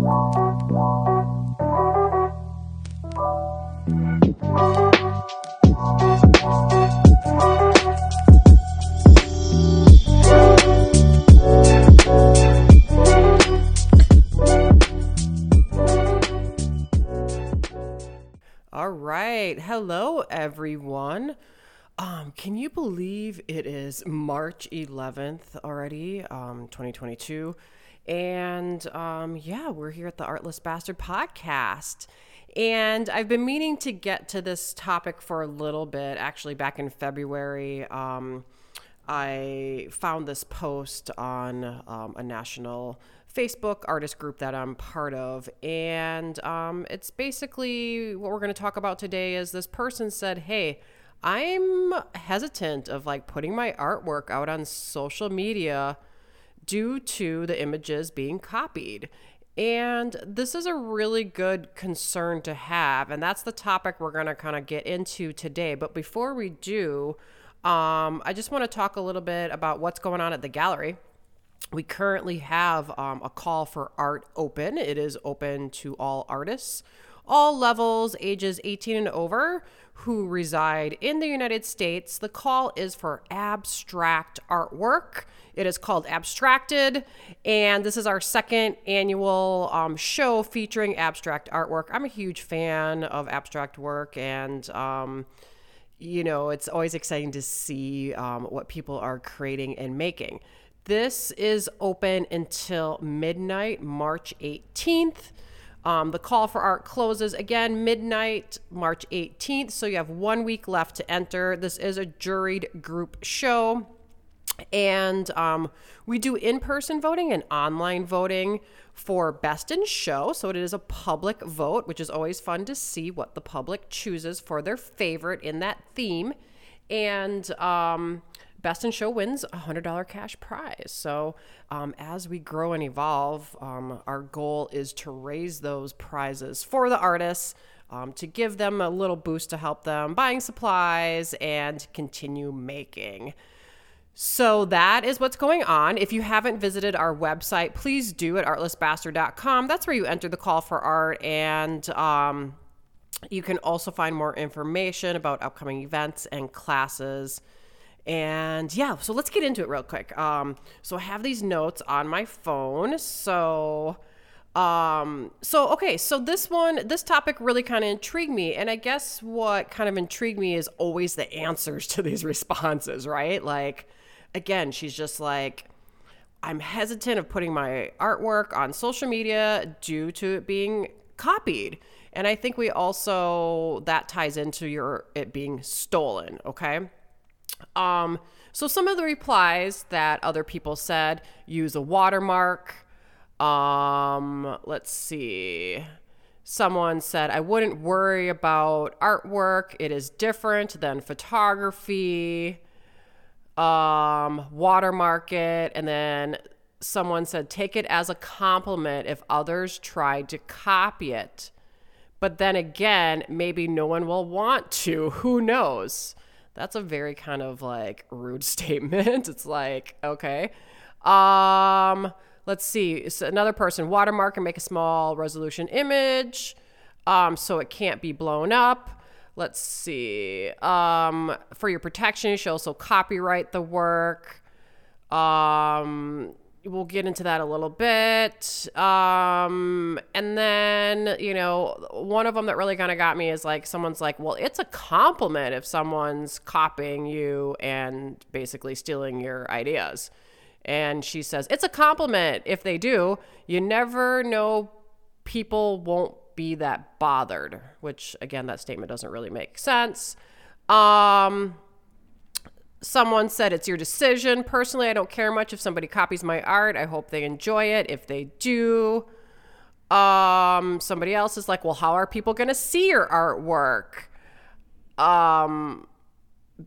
All right. Hello, everyone. Um, can you believe it is March 11th already, um, 2022? And um, yeah, we're here at the Artless Bastard podcast. And I've been meaning to get to this topic for a little bit. Actually, back in February, um, I found this post on um, a national Facebook artist group that I'm part of. And um, it's basically what we're going to talk about today is this person said, Hey, I'm hesitant of like putting my artwork out on social media due to the images being copied. And this is a really good concern to have. And that's the topic we're going to kind of get into today. But before we do, um, I just want to talk a little bit about what's going on at the gallery we currently have um, a call for art open. It is open to all artists, all levels, ages 18 and over, who reside in the United States. The call is for abstract artwork. It is called Abstracted, and this is our second annual um, show featuring abstract artwork. I'm a huge fan of abstract work, and um, you know, it's always exciting to see um, what people are creating and making. This is open until midnight, March 18th. Um, the call for art closes again midnight, March 18th. So you have one week left to enter. This is a juried group show. And um, we do in person voting and online voting for Best in Show. So it is a public vote, which is always fun to see what the public chooses for their favorite in that theme. And um, Best in Show wins a $100 cash prize. So, um, as we grow and evolve, um, our goal is to raise those prizes for the artists, um, to give them a little boost to help them buying supplies and continue making. So that is what's going on. If you haven't visited our website, please do at artlessbastard.com. That's where you enter the call for art and um, you can also find more information about upcoming events and classes. And yeah, so let's get into it real quick. Um, so I have these notes on my phone. So, um, so okay, so this one, this topic really kind of intrigued me, and I guess what kind of intrigued me is always the answers to these responses, right? Like, again, she's just like, I'm hesitant of putting my artwork on social media due to it being copied. And I think we also that ties into your it being stolen, okay? Um, so some of the replies that other people said use a watermark. Um, let's see. Someone said, I wouldn't worry about artwork. It is different than photography. Um, watermark it. And then someone said, take it as a compliment if others tried to copy it. But then again, maybe no one will want to. Who knows? That's a very kind of like rude statement. It's like, okay. Um, let's see. So another person watermark and make a small resolution image um, so it can't be blown up. Let's see. Um, for your protection, you should also copyright the work. Um, we'll get into that a little bit. Um, and then, you know, one of them that really kind of got me is like someone's like, well, it's a compliment if someone's copying you and basically stealing your ideas. And she says, it's a compliment if they do. You never know, people won't be that bothered, which again, that statement doesn't really make sense. Um, Someone said it's your decision. Personally, I don't care much if somebody copies my art. I hope they enjoy it. If they do, um, somebody else is like, well, how are people going to see your artwork? Um,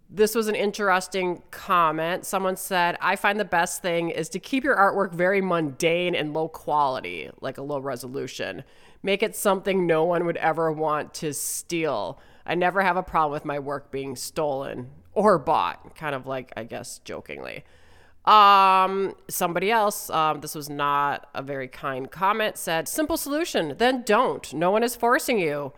this was an interesting comment. Someone said, I find the best thing is to keep your artwork very mundane and low quality, like a low resolution. Make it something no one would ever want to steal. I never have a problem with my work being stolen or bought, kind of like, I guess, jokingly. Um, somebody else, um, this was not a very kind comment, said, simple solution, then don't. No one is forcing you.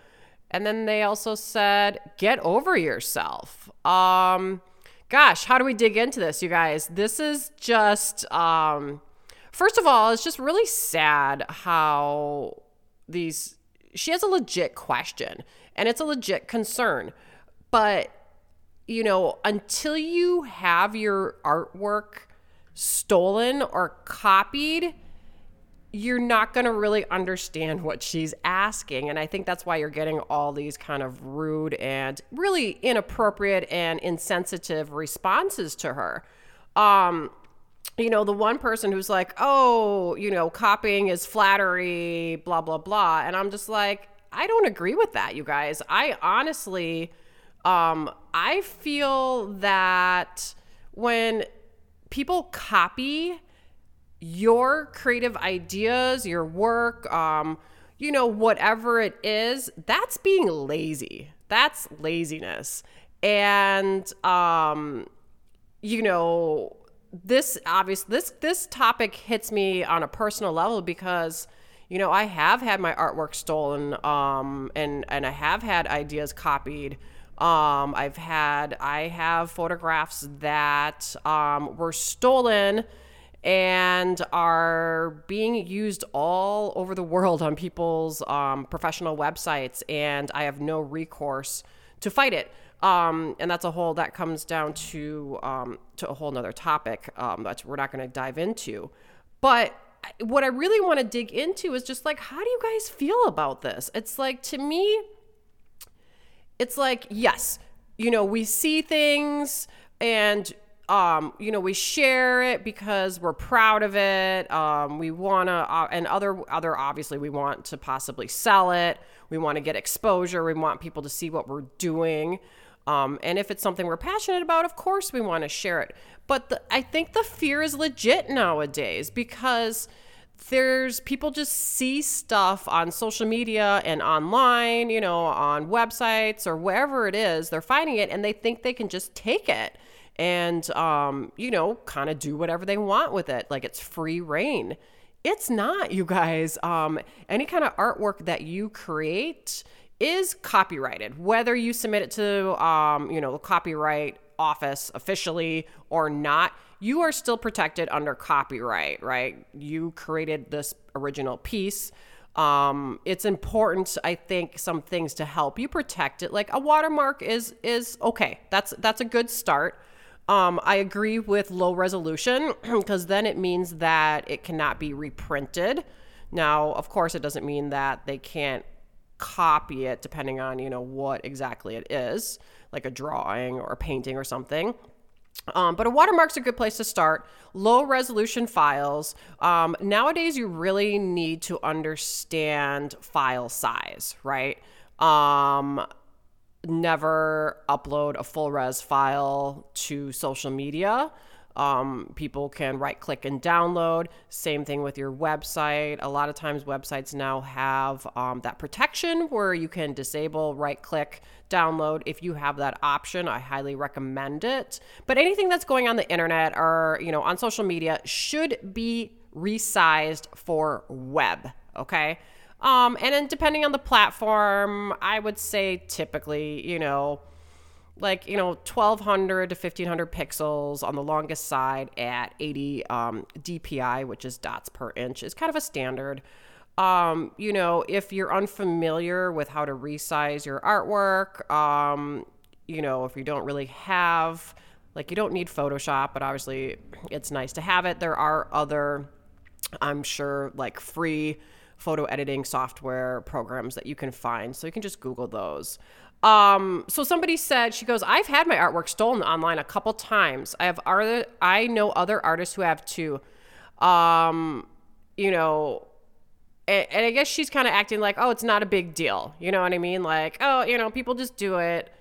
And then they also said, get over yourself. Um, gosh, how do we dig into this, you guys? This is just, um, first of all, it's just really sad how these, she has a legit question and it's a legit concern. But, you know, until you have your artwork stolen or copied, you're not going to really understand what she's asking. And I think that's why you're getting all these kind of rude and really inappropriate and insensitive responses to her. Um, you know, the one person who's like, oh, you know, copying is flattery, blah, blah, blah. And I'm just like, I don't agree with that, you guys. I honestly, um, I feel that when people copy your creative ideas, your work, um, you know, whatever it is, that's being lazy. That's laziness. And um, you know, this obvious this this topic hits me on a personal level because you know, I have had my artwork stolen um and and I have had ideas copied. Um, I've had I have photographs that um, were stolen and are being used all over the world on people's um, professional websites, and I have no recourse to fight it. Um, and that's a whole that comes down to um, to a whole nother topic um, that we're not going to dive into. But what I really want to dig into is just like, how do you guys feel about this? It's like to me, it's like yes, you know, we see things and um, you know, we share it because we're proud of it. Um, we want to, uh, and other, other, obviously, we want to possibly sell it. We want to get exposure. We want people to see what we're doing. Um, and if it's something we're passionate about, of course, we want to share it. But the, I think the fear is legit nowadays because there's people just see stuff on social media and online, you know, on websites or wherever it is. They're finding it and they think they can just take it and um, you know, kind of do whatever they want with it. Like it's free rein. It's not, you guys. Um, any kind of artwork that you create is copyrighted, whether you submit it to um, you know, the copyright office officially or not. You are still protected under copyright, right? You created this original piece. Um, it's important, I think, some things to help you protect it. Like a watermark is is okay. That's that's a good start. Um, I agree with low resolution because then it means that it cannot be reprinted. Now, of course, it doesn't mean that they can't copy it depending on, you know, what exactly it is, like a drawing or a painting or something. Um, but a watermark's a good place to start. Low resolution files. Um, nowadays, you really need to understand file size, right? Um, never upload a full res file to social media. Um, people can right click and download. Same thing with your website. A lot of times, websites now have um, that protection where you can disable right click, download. If you have that option, I highly recommend it. But anything that's going on the internet or you know on social media should be resized for web. Okay. Um, and then depending on the platform, I would say typically, you know, like you know 1200 to 1500 pixels on the longest side at 80 um, dpi which is dots per inch is kind of a standard um, you know if you're unfamiliar with how to resize your artwork um, you know if you don't really have like you don't need photoshop but obviously it's nice to have it there are other i'm sure like free photo editing software programs that you can find. So you can just Google those. Um, so somebody said, she goes, I've had my artwork stolen online a couple times. I have other, I know other artists who have too. Um, you know, and, and I guess she's kind of acting like, oh, it's not a big deal. You know what I mean? Like, oh, you know, people just do it.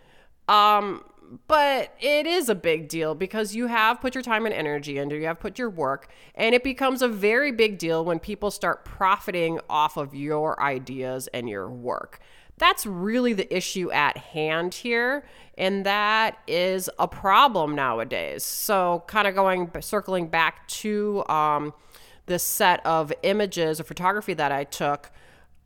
Um, but it is a big deal because you have put your time and energy into you have put your work and it becomes a very big deal when people start profiting off of your ideas and your work That's really the issue at hand here. And that is a problem nowadays. So, kind of going, circling back to um, this set of images of photography that I took,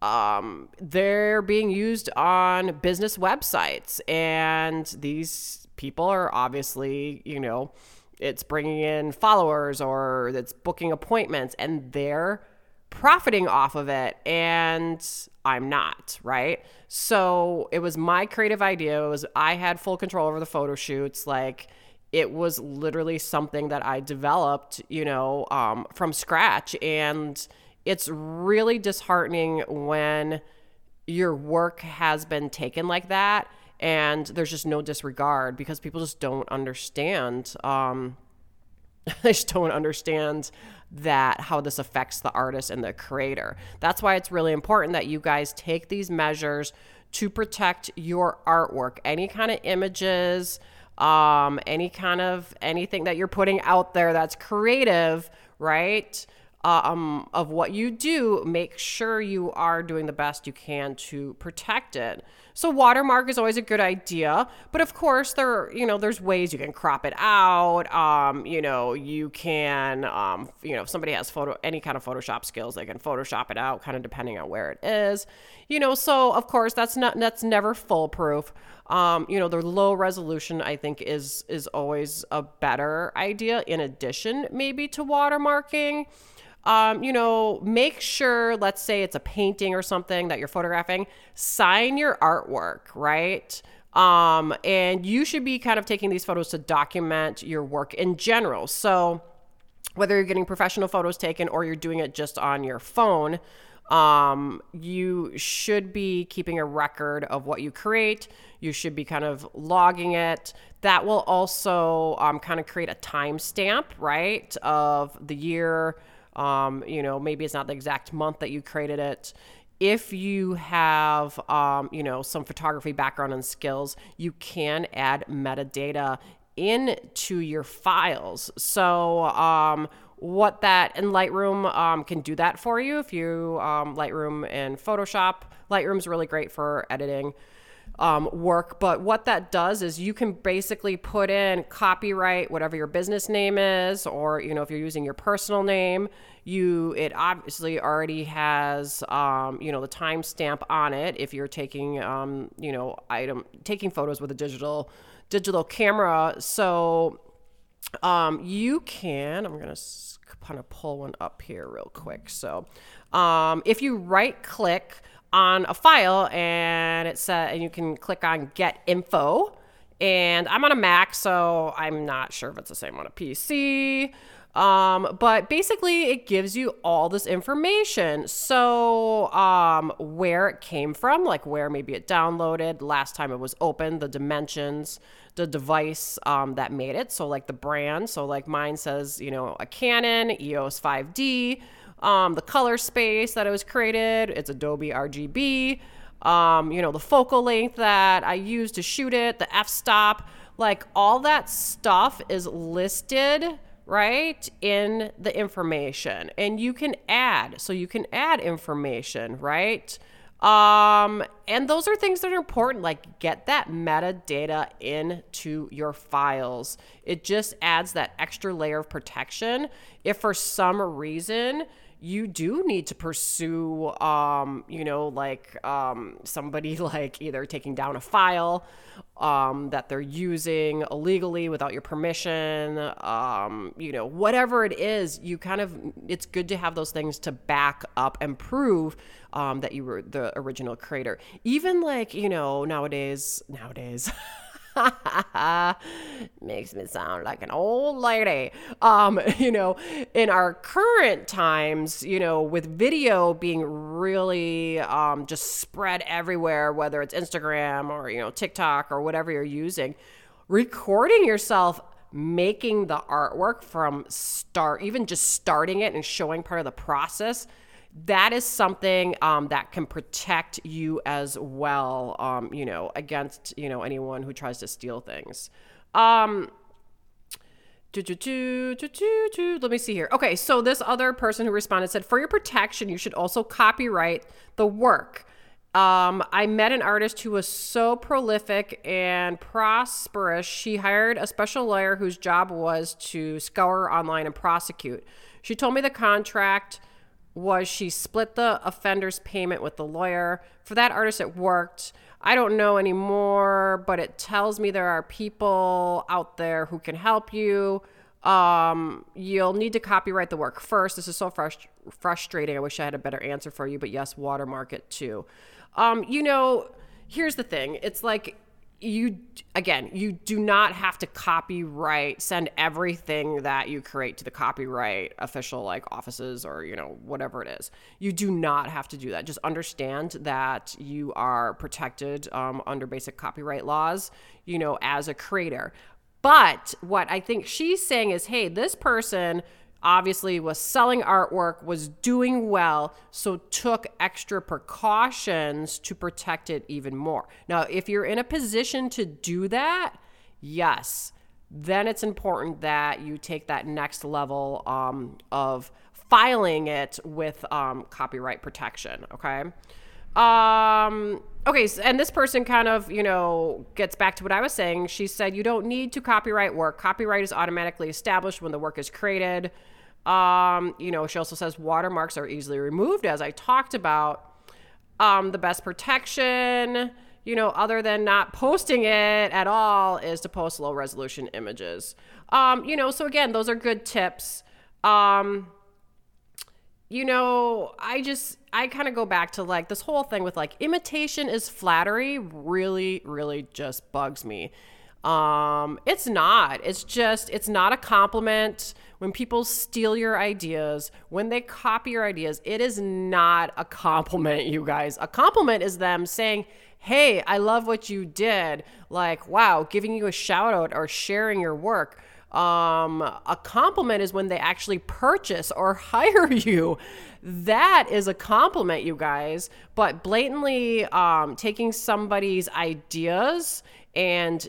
um, they're being used on business websites. And these people are obviously, you know, it's bringing in followers or it's booking appointments and they're profiting off of it and I'm not, right? So it was my creative idea. It was I had full control over the photo shoots like it was literally something that I developed, you know, um, from scratch and it's really disheartening when your work has been taken like that and there's just no disregard because people just don't understand um, they just don't understand that how this affects the artist and the creator. That's why it's really important that you guys take these measures to protect your artwork. Any kind of images um, any kind of anything that you're putting out there that's creative right um, of what you do, make sure you are doing the best you can to protect it. So watermark is always a good idea, but of course there, you know, there's ways you can crop it out. Um, you know, you can, um, you know, if somebody has photo any kind of Photoshop skills, they can Photoshop it out, kind of depending on where it is. You know, so of course that's not that's never foolproof. Um, you know, the low resolution I think is is always a better idea. In addition, maybe to watermarking um, you know, make sure, let's say it's a painting or something that you're photographing, sign your artwork, right? Um, and you should be kind of taking these photos to document your work in general. So, whether you're getting professional photos taken or you're doing it just on your phone, um, you should be keeping a record of what you create. You should be kind of logging it. That will also um, kind of create a timestamp, right, of the year um, you know, maybe it's not the exact month that you created it. If you have, um, you know, some photography background and skills, you can add metadata into your files. So, um, what that and Lightroom um, can do that for you if you um, Lightroom and Photoshop. Lightroom's really great for editing um, work. But what that does is you can basically put in copyright, whatever your business name is, or you know if you're using your personal name, you it obviously already has um, you know the timestamp on it if you're taking um, you know item taking photos with a digital digital camera. So um, you can. I'm gonna kind of pull one up here real quick. So um, if you right click on a file and it said and you can click on get info. And i'm on a mac so i'm not sure if it's the same on a pc um, but basically it gives you all this information. So um, where it came from like where maybe it downloaded last time it was open the dimensions the device um, that made it. So like the brand. So like mine says you know a canon eos 5d um, the color space that it was created, it's Adobe RGB. Um, you know, the focal length that I used to shoot it, the f stop, like all that stuff is listed right in the information and you can add so you can add information right um, and those are things that are important. Like get that metadata into your files. It just adds that extra layer of protection. If for some reason you do need to pursue um, you know like um, somebody like either taking down a file um, that they're using illegally without your permission um, you know whatever it is you kind of it's good to have those things to back up and prove um, that you were the original creator. Even like you know nowadays nowadays Makes me sound like an old lady. Um, you know, in our current times, you know, with video being really um, just spread everywhere, whether it's Instagram or, you know, TikTok or whatever you're using, recording yourself making the artwork from start, even just starting it and showing part of the process that is something um, that can protect you as well, um, you know, against, you know, anyone who tries to steal things. Um, do, do, do. Let me see here. Okay, so this other person who responded said, For your protection, you should also copyright the work Um, I met an artist who was so prolific and prosperous. She hired a special lawyer whose job was to scour online and prosecute. She told me the contract was she split the offender's payment with the lawyer. For that artist, it worked. I don't know anymore, but it tells me there are people out there who can help you. Um, you'll need to copyright the work first. This is so frust- frustrating. I wish I had a better answer for you, but yes, watermark it too. Um, you know, here's the thing. It's like you again, you do not have to copyright send everything that you create to the copyright official like offices or, you know, whatever it is. You do not have to do that. Just understand that you are protected um, under basic copyright laws, you know, as a creator. But what I think she's saying is, hey, this person obviously was selling artwork, was doing well, so took extra precautions to protect it even more. Now, if you're in a position to do that, yes, then it's important that you take that next level um, of filing it with um, copyright protection. Okay. Um, okay, and this person kind of, you know, gets back to what I was saying. She said, You don't need to copyright work. Copyright is automatically established when the work is created. Um, you know, she also says watermarks are easily removed, as I talked about. Um, the best protection, you know, other than not posting it at all, is to post low resolution images. Um, you know, so again, those are good tips. Um, you know, I just I kind of go back to like this whole thing with like imitation is flattery really really just bugs me. Um it's not. It's just it's not a compliment when people steal your ideas, when they copy your ideas. It is not a compliment, you guys. A compliment is them saying, "Hey, I love what you did." Like, "Wow, giving you a shout out or sharing your work." Um, a compliment is when they actually purchase or hire you. That is a compliment, you guys. But blatantly um, taking somebody's ideas and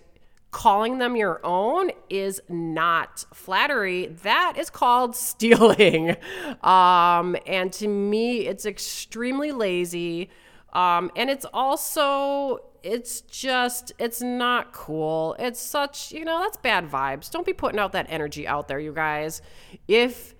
calling them your own is not flattery. That is called stealing. Um, and to me, it's extremely lazy. Um, and it's also it's just it's not cool. It's such you know that's bad vibes. Don't be putting out that energy out there you guys. If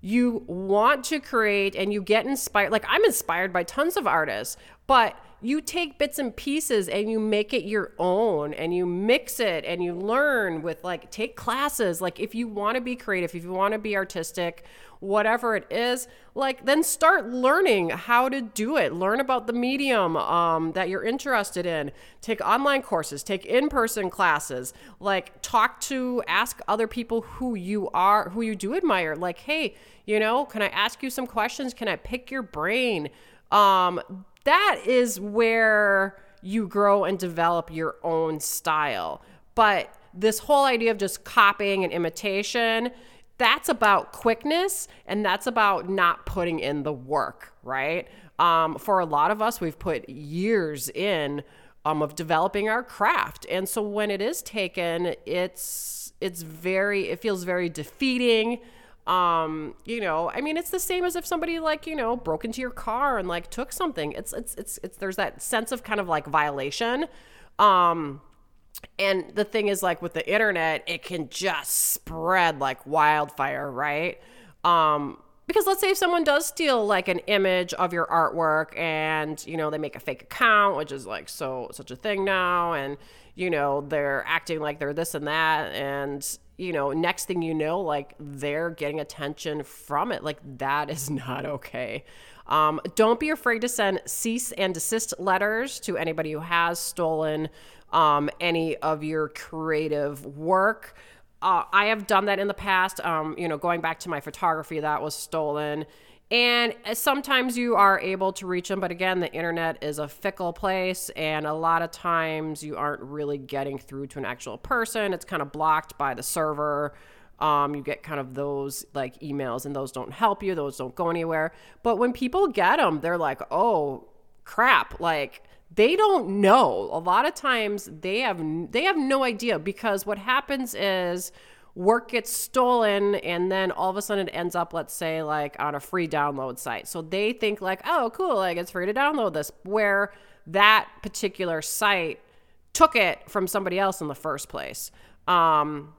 you want to create and you get inspired like i'm inspired by tons of artists but you take bits and pieces and you make it your own and you mix it and you learn with like take classes. Like if you want to be creative if you want to be artistic whatever it is like then start learning how to do it. Learn about the medium um, that you're interested in. Take online courses take in-person classes. Like talk to ask other people who you are who you do admire. Like hey you know can i ask you some questions? Can i pick your brain? Um, that is where you grow and develop your own style. But this whole idea of just copying and imitation, that's about quickness and that's about not putting in the work, right? Um, for a lot of us, we've put years in um, of developing our craft, and so when it is taken, it's it's very it feels very defeating. Um you know i mean it's the same as if somebody like you know broke into your car and like took something. It's it's it's, it's there's that sense of kind of like violation. Um and the thing is like with the internet it can just spread like wildfire right um because let's say if someone does steal like an image of your artwork and you know they make a fake account which is like so such a thing now and you know they're acting like they're this and that and you know, next thing you know, like they're getting attention from it. Like that is not okay. Um, don't be afraid to send cease and desist letters to anybody who has stolen um, any of your creative work. Uh, I have done that in the past. Um, you know, going back to my photography that was stolen. And sometimes you are able to reach them, but again, the internet is a fickle place, and a lot of times you aren't really getting through to an actual person. It's kind of blocked by the server. Um, you get kind of those like emails, and those don't help you, those don't go anywhere. But when people get them, they're like, oh crap, like they don't know. A lot of times they have they have no idea because what happens is work gets stolen and then all of a sudden it ends up let's say like on a free download site. So they think like oh cool like it's free to download this where that particular site took it from somebody else in the first place. Um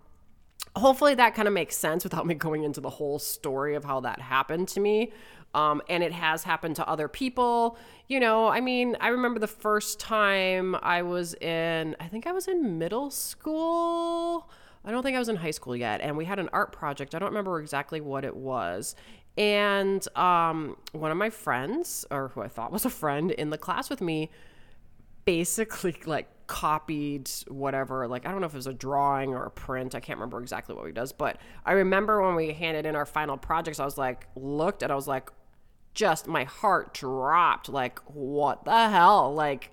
hopefully that kind of makes sense without me going into the whole story of how that happened to me um, and it has happened to other people you know i mean i remember the first time i was in i think i was in middle school I don't think I was in high school yet, and we had an art project. I don't remember exactly what it was. And um, one of my friends, or who I thought was a friend in the class with me, basically like copied whatever. Like, I don't know if it was a drawing or a print. I can't remember exactly what he does. But I remember when we handed in our final projects, I was like, looked and I was like, just my heart dropped. Like, what the hell? Like,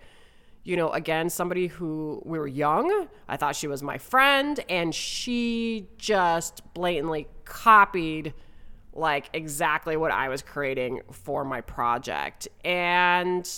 you know, again, somebody who we were young. I thought she was my friend, and she just blatantly copied like exactly what I was creating for my project. And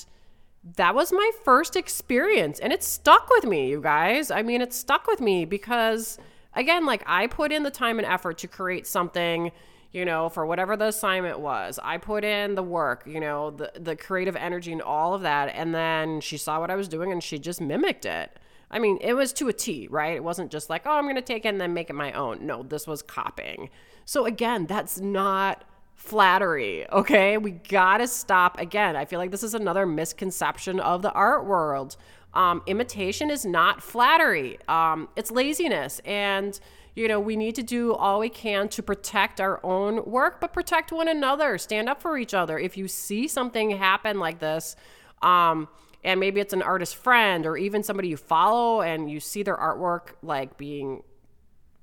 that was my first experience, and it stuck with me, you guys. I mean, it stuck with me because, again, like I put in the time and effort to create something you know, for whatever the assignment was. I put in the work, you know, the the creative energy and all of that, and then she saw what I was doing and she just mimicked it. I mean, it was to a T, right? It wasn't just like, oh, I'm going to take it and then make it my own. No, this was copying. So again, that's not flattery, okay? We got to stop again. I feel like this is another misconception of the art world. Um, imitation is not flattery. Um, it's laziness and you know, we need to do all we can to protect our own work, but protect one another, stand up for each other. If you see something happen like this, um, and maybe it's an artist friend or even somebody you follow and you see their artwork like being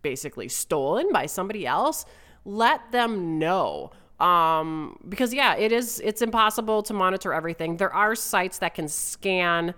basically stolen by somebody else, let them know. Um, because yeah, it is, it's impossible to monitor everything. There are sites that can scan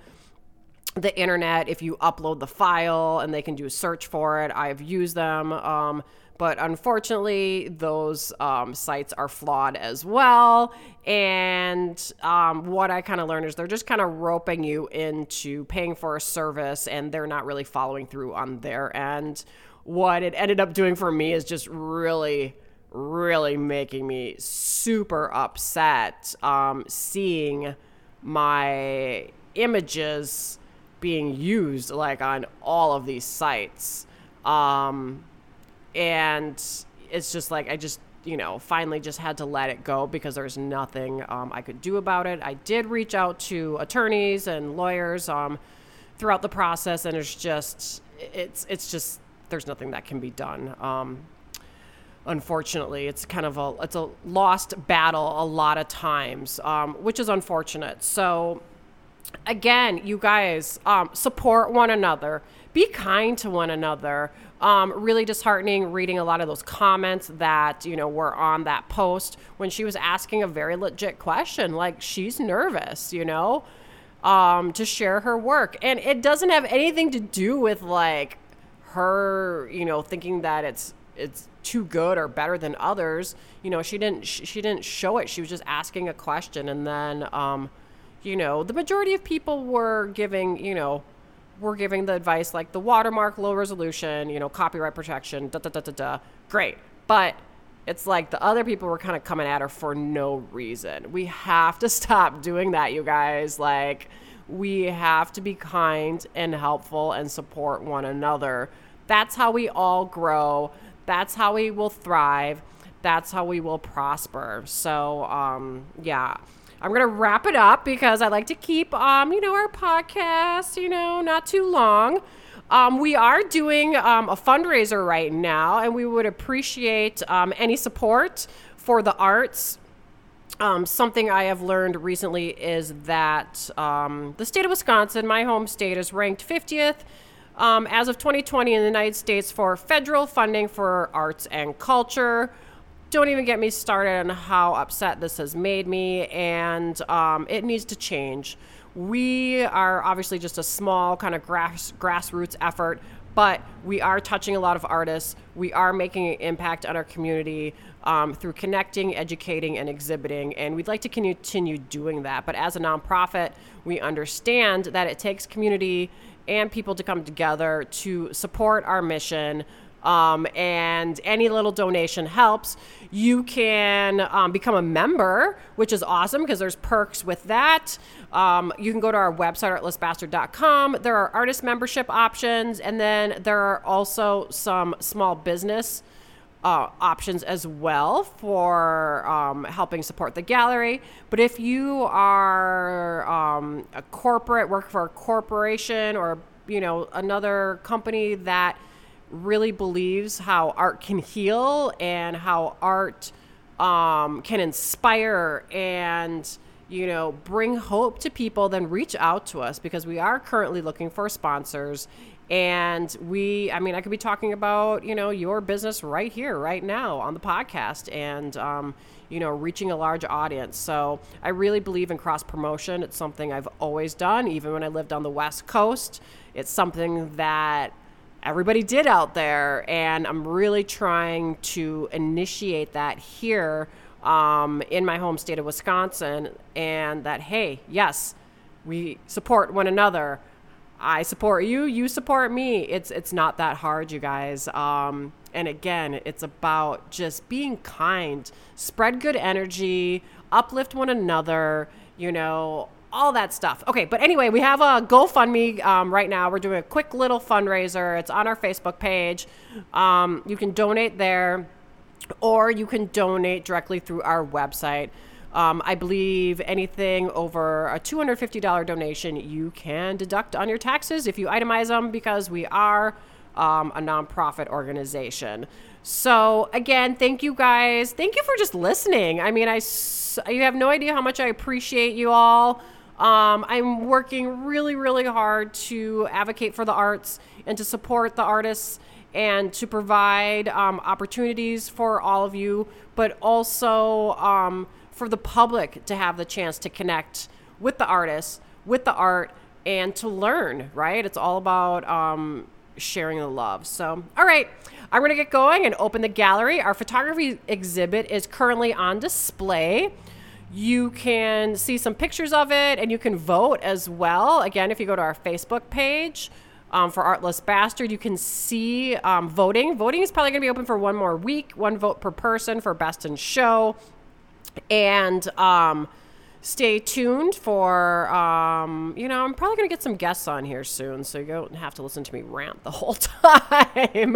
the internet if you upload the file and they can do a search for it. I've used them. Um, but unfortunately, those um, sites are flawed as well. And um, what I kind of learned is they're just kind of roping you into paying for a service and they're not really following through on their end. What it ended up doing for me is just really, really making me super upset um, seeing my images being used like on all of these sites. Um, and it's just like I just you know finally just had to let it go because there's nothing um, I could do about it. I did reach out to attorneys and lawyers um, throughout the process, and it's just it's it's just there's nothing that can be done. Um, unfortunately, it's kind of a it's a lost battle a lot of times, um, which is unfortunate. So again, you guys um, support one another, be kind to one another. Um, really disheartening reading a lot of those comments that you know were on that post when she was asking a very legit question. Like she's nervous, you know, um, to share her work, and it doesn't have anything to do with like her, you know, thinking that it's it's too good or better than others. You know, she didn't she didn't show it. She was just asking a question, and then. Um, you know, the majority of people were giving, you know, were giving the advice like the watermark, low resolution, you know, copyright protection, da da da da da. Great. But it's like the other people were kind of coming at her for no reason. We have to stop doing that, you guys. Like, we have to be kind and helpful and support one another. That's how we all grow. That's how we will thrive. That's how we will prosper. So, um, yeah. I'm gonna wrap it up because I like to keep, um, you know, our podcast, you know, not too long. Um, we are doing um, a fundraiser right now, and we would appreciate um, any support for the arts. Um, something I have learned recently is that um, the state of Wisconsin, my home state, is ranked 50th um, as of 2020 in the United States for federal funding for arts and culture don't even get me started on how upset this has made me, and um, it needs to change. We are obviously just a small kind of grass grassroots effort, but we are touching a lot of artists. We are making an impact on our community um, through connecting, educating, and exhibiting, and we'd like to continue doing that. But as a nonprofit, we understand that it takes community and people to come together to support our mission Um, and any little donation helps. You can um, become a member, which is awesome because there's perks with that. Um, you can go to our website, artlessbastard.com. There are artist membership options, and then there are also some small business uh, options as well for um, helping support the gallery. But if you are um, a corporate, work for a corporation or you know another company that really believes how art can heal and how art um, can inspire and you know bring hope to people, then reach out to us because we are currently looking for sponsors and we, I mean, I could be talking about, you know, your business right here, right now on the podcast and, um, you know, reaching a large audience. So I really believe in cross promotion. It's something I've always done, even when I lived on the West Coast. It's something that everybody did out there. And I'm really trying to initiate that here um, in my home state of Wisconsin. And that, hey, yes, we support one another I support you, you support me. It's it's not that hard, you guys. Um, and again, it's about just being kind, spread good energy, uplift one another, you know, all that stuff. Okay, but anyway, we have a GoFundMe um, right now. We're doing a quick little fundraiser. It's on our Facebook page. Um, you can donate there, or you can donate directly through our website. Um, I believe anything over a $250 donation you can deduct on your taxes if you itemize them because we are um, a nonprofit organization. So again, thank you guys. Thank you for just listening. I mean, I you have no idea how much I appreciate you all. Um, I'm working really, really hard to advocate for the arts and to support the artists and to provide um, opportunities for all of you, but also um, for the public to have the chance to connect with the artists, with the art, and to learn, right? It's all about um, sharing the love. So, all right, I'm going to get going and open the gallery. Our photography exhibit is currently on display. You can see some pictures of it and you can vote as well. Again, if you go to our Facebook page, um, for Artless Bastard. You can see um, voting. Voting is probably going to be open for one more week, one vote per person for Best in Show. And um, stay tuned for, um, you know, I'm probably going to get some guests on here soon, so you don't have to listen to me rant the whole time.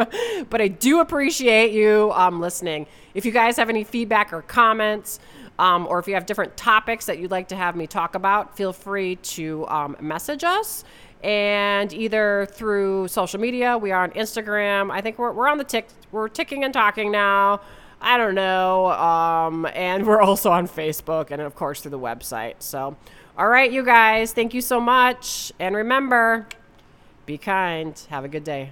but I do appreciate you um, listening. If you guys have any feedback or comments, um, or if you have different topics that you'd like to have me talk about, feel free to um, message us. And either through social media, we are on Instagram. I think we're, we're on the tick, we're ticking and talking now. I don't know. Um, and we're also on Facebook and, of course, through the website. So, all right, you guys, thank you so much. And remember, be kind. Have a good day.